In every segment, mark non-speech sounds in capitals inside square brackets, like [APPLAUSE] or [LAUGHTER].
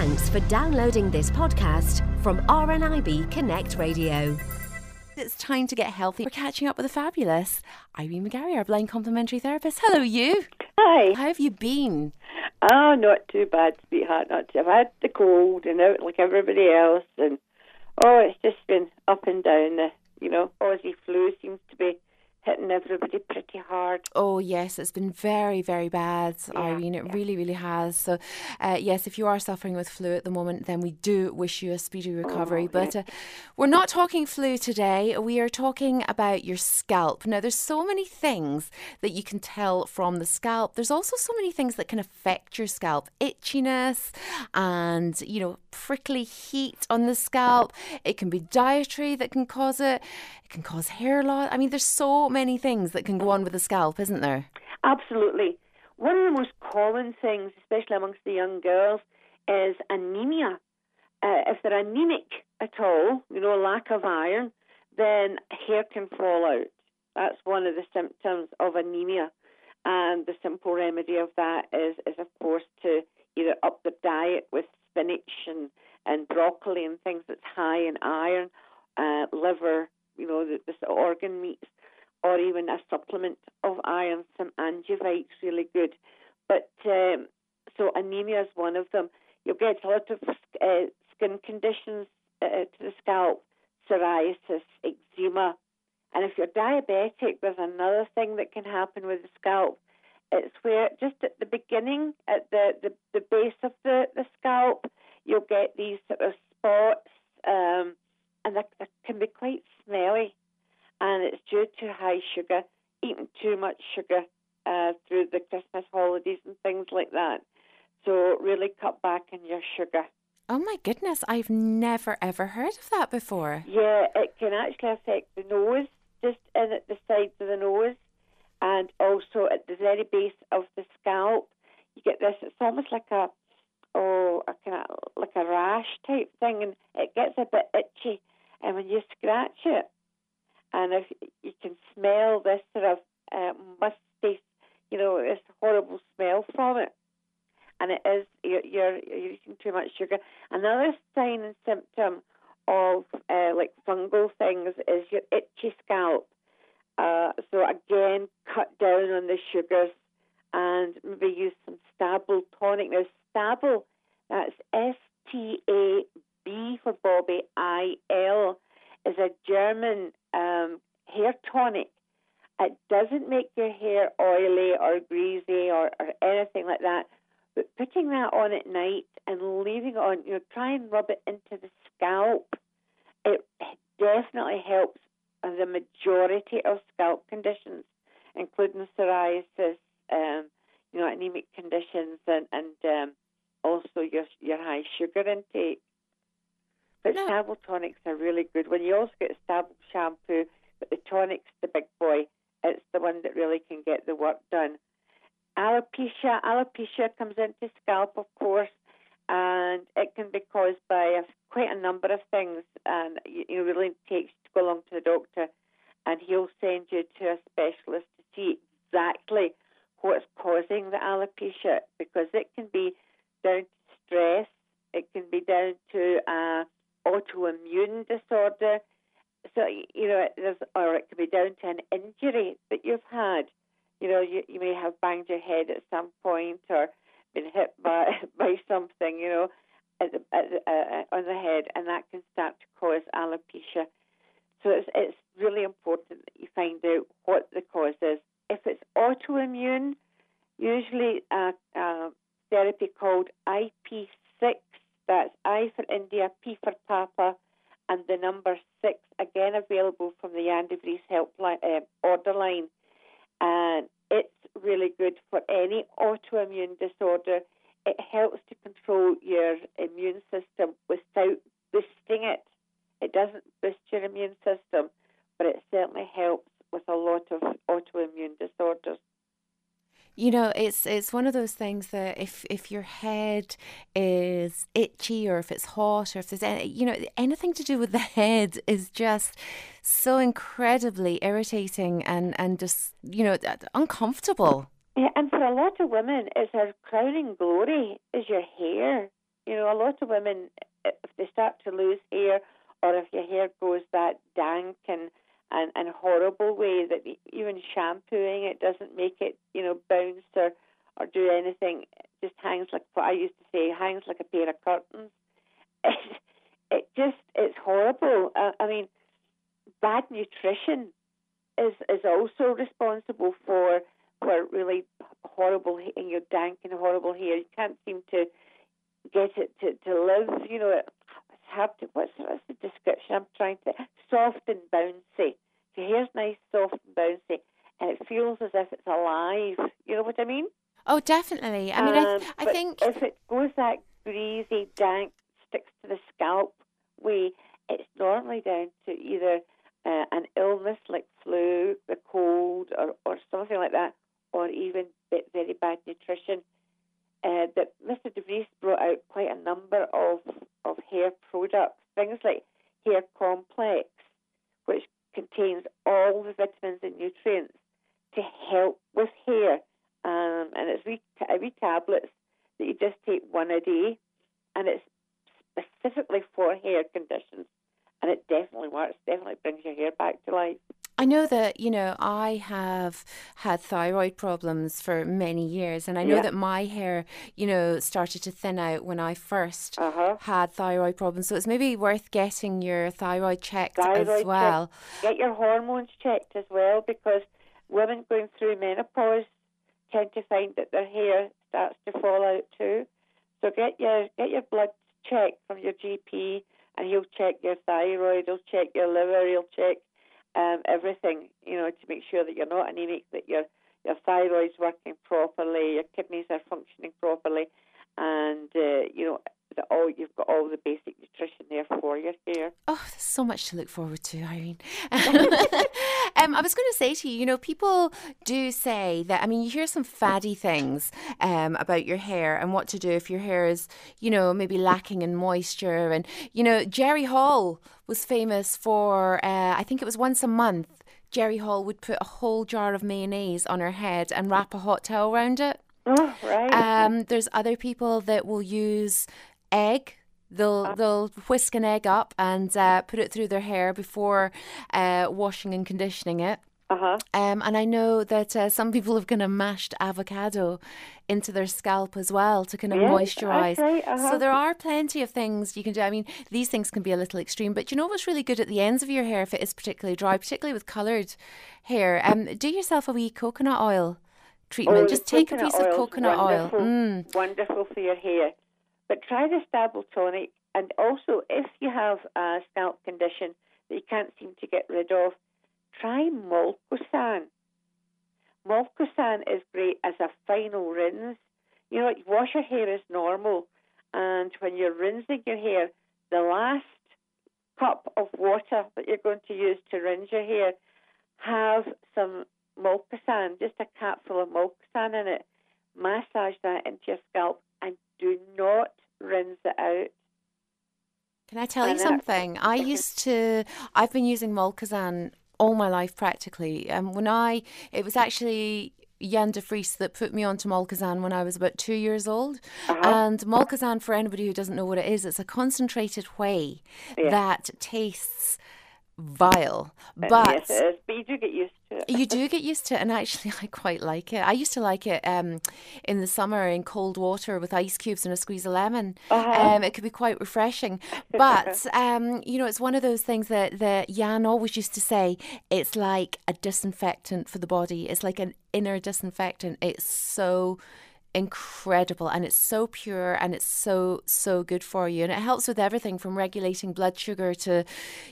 Thanks for downloading this podcast from RNIB Connect Radio. It's time to get healthy. We're catching up with the fabulous Irene McGarry, our blind complementary therapist. Hello, you. Hi. How have you been? Oh, not too bad, sweetheart. Not too, I've had the cold and out like everybody else, and oh, it's just been up and down. The you know Aussie flu seems to be hitting everybody pretty hard. Oh, yes, it's been very, very bad, Yeah, Irene. It yeah. really, really has. So, uh, yes, if you are suffering with flu at the moment, then we do wish you a speedy recovery. Oh, but uh, we're not talking flu today. We are talking about your scalp. Now, there's so many things that you can tell from the scalp. There's also so many things that can affect your scalp itchiness and, you know, prickly heat on the scalp. It can be dietary that can cause it. It can cause hair loss. I mean, there's so many things that can go on with the scalp, isn't there? Absolutely. One of the most common things, especially amongst the young girls, is anemia. Uh, if they're anemic at all, you know, lack of iron, then hair can fall out. That's one of the symptoms of anemia. And the simple remedy of that is, is of course, to either up the diet with spinach and, and broccoli and things that's high in iron, uh, liver, you know, the, the organ meats, or even a supplement of iron, some angivite's really good. But um, so anemia is one of them. You'll get a lot of uh, skin conditions uh, to the scalp, psoriasis, eczema. And if you're diabetic, there's another thing that can happen with the scalp. It's where just at the beginning, at the, the, the base of the, the scalp, you'll get these sort of spots, um, and they, they can be quite smelly. And it's due to high sugar, eating too much sugar uh, through the Christmas holidays and things like that. So really cut back on your sugar. Oh my goodness, I've never ever heard of that before. Yeah, it can actually affect the nose, just in at the sides of the nose, and also at the very base of the scalp. You get this. It's almost like a oh, a kind of like a rash type thing, and it gets a bit itchy. And when you scratch it, and if you can smell this sort of uh, musty, you know, this horrible smell from it, and it is you're, you're you're eating too much sugar. Another sign and symptom of uh, like fungal things is your itchy scalp. Uh, so again, cut down on the sugars and maybe use some Stabil tonic. Now, Stabil, that's S T A B for Bobby I L, is a German um, hair tonic. It doesn't make your hair oily or greasy or, or anything like that. But putting that on at night and leaving it on, you know, try and rub it into the scalp. It definitely helps the majority of scalp conditions, including psoriasis, um, you know, anemic conditions, and and um, also your your high sugar intake. But No. Stabil tonics are really good. When you also get Stabil shampoo, but the tonic's the big boy. It's the one that really can get the work done. Alopecia, alopecia comes into scalp, of course, and it can be caused by a, quite a number of things. And you, you really takes to go along to the doctor, and he'll send you to a specialist to see exactly what's causing the alopecia, because it can be down to stress, it can be down to uh, autoimmune disorder. So you know, or it can be down to an injury that you've had. You know, you, you may have banged your head at some point or been hit by [LAUGHS] by something. You know, at the, at the, uh, on the head, and that can start to cause alopecia. So it's it's really important that you find out what the cause is. If it's autoimmune, usually a, a therapy called IP6. That's I for India, P for Papa, and the number six again available from the Andy helpline uh, order line, and it's really good for any autoimmune disorder. It helps to control your immune system without boosting it. It doesn't boost your immune system, but it certainly helps with a lot of autoimmune disorders. You know, it's it's one of those things that if if your head is itchy or if it's hot or if there's any, you know anything to do with the head is just so incredibly irritating and and just you know uh, uncomfortable. Yeah, and for a lot of women, it's her crowning glory is your hair. You know, a lot of women, if they start to lose hair, or if your hair goes that dank and and, and horrible way that even shampooing it doesn't make it, you know, bounce or or do anything. It just hangs like what I used to say, hangs like a pair of curtains. [LAUGHS] It, it just it's horrible. Uh, I mean, bad nutrition is is also responsible for for really horrible in your dank and horrible hair. You can't seem to get it to, to live. You know, it's hard to what's what's the description? I'm trying to soft and bouncy. Your hair's nice, soft and bouncy, and it feels as if it's alive. You know what I mean? Oh, definitely. I mean, um, I, I think if it goes that greasy, dank, sticks to the scalp way, it's normally down to either uh, an illness like flu, the cold, or, or something like that, or even very bad nutrition. Uh, that Mr. de Vries brought out quite a number of, of hair products, things like hair complex, which contains all the vitamins and nutrients to help with hair. Um, and it's wee, wee tablets that you just take one a day, and it's specifically for hair conditions and it definitely works. Definitely brings your hair back to life. I know that, you know, I have had thyroid problems for many years, and I know yeah. that my hair, you know, started to thin out when I 1st uh-huh. had thyroid problems. So it's maybe worth getting your thyroid checked thyroid as well. Check. Get your hormones checked as well because women going through menopause tend to find that their hair starts to fall out too. So get your get your blood checked from your GP and he'll check your thyroid, he'll check your liver, he'll check um, everything, you know, to make sure that you're not anemic, that your your thyroid's working properly, your kidneys are functioning properly, and uh, you know that all you've got all the basic nutrition there for your hair. Oh, there's so much to look forward to, Irene. [LAUGHS] [LAUGHS] um, I was going to say to you, you know, people do say that. I mean, you hear some faddy things um, about your hair and what to do if your hair is, you know, maybe lacking in moisture. And you know, Jerry Hall was famous for, uh, I think it was once a month. Jerry Hall would put a whole jar of mayonnaise on her head and wrap a hot towel around it. Oh, right. Um, there's other people that will use egg. They'll uh. they'll whisk an egg up and uh, put it through their hair before uh, washing and conditioning it. Uh-huh. Um, and I know that uh, some people have kind of mashed avocado into their scalp as well to kind of yes, moisturize. Okay, uh-huh. So there are plenty of things you can do. I mean, these things can be a little extreme, but you know what's really good at the ends of your hair if it is particularly dry, particularly with coloured hair? Um, do yourself a wee coconut oil treatment. Oh, Just take a piece of coconut wonderful, oil. Mm. Wonderful for your hair. But try the Stabil Tonic. And also, if you have a scalp condition that you can't seem to get rid of, try Molkosan. Molkosan is great as a final rinse. You know, wash your hair as normal. And when you're rinsing your hair, the last cup of water that you're going to use to rinse your hair, have some Molkosan, just a capful of Molkosan in it. Massage that into your scalp and do not rinse it out. Can I tell you something? I [LAUGHS] used to, I've been using Molkosan all my life practically. And um, when I, it was actually Jan de Vries that put me onto Molkosan when I was about two years old. Uh-huh. And Molkosan, for anybody who doesn't know what it is, it's a concentrated whey yeah. that tastes vile. But, yes, but you do get used to it. you do [LAUGHS] get used to it, and actually, [LAUGHS] I quite like it. I used to like it um, in the summer in cold water with ice cubes and a squeeze of lemon. Uh-huh. Um, it could be quite refreshing. But [LAUGHS] um, you know, it's one of those things that that Jan always used to say. It's like a disinfectant for the body. It's like an inner disinfectant. It's so incredible and it's so pure and it's so so good for you and it helps with everything from regulating blood sugar to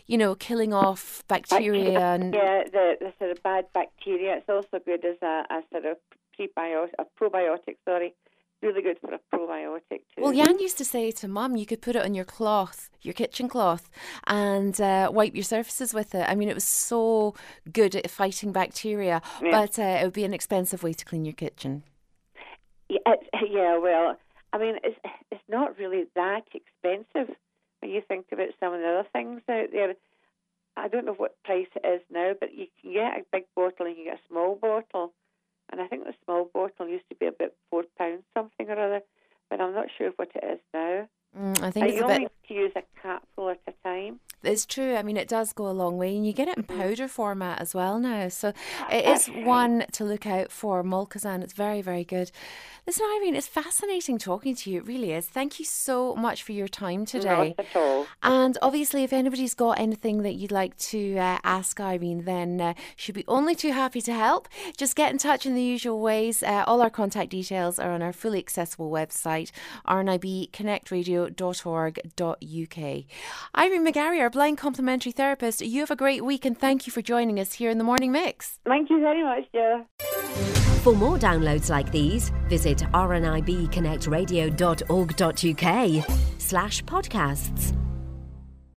you know killing off bacteria and yeah the, the sort of bad bacteria it's also good as a, a sort of prebiotic a probiotic sorry really good for a probiotic too. Well, Jan used to say to Mum, you could put it on your cloth, your kitchen cloth, and uh, wipe your surfaces with it. I mean, it was so good at fighting bacteria, yeah. but uh, it would be an expensive way to clean your kitchen. Yeah, [LAUGHS] yeah, well, I mean, it's it's not really that expensive when you think about some of the other things out there. I don't know what price it is now, but you can get a big bottle and you get a small bottle. And I think the small bottle used to be about four pounds something or other, but I'm not sure what it is now. I think it's a only bit. to use a capsule at a time. It's true. I mean, it does go a long way, and you get it in powder format as well now. So it is one to look out for. Molkosan. It's very, very good. Listen, Irene, it's fascinating talking to you. It really is. Thank you so much for your time today. Not at all. And obviously, if anybody's got anything that you'd like to uh, ask Irene, then uh, she'd be only too happy to help. Just get in touch in the usual ways. Uh, all our contact details are on our fully accessible website, rnibconnectradio.org.uk. Irene McGarry, our blind complementary therapist, you have a great week and thank you for joining us here in the Morning Mix. Thank you very much, Sarah. For more downloads like these, visit rnibconnectradio.org.uk slash podcasts.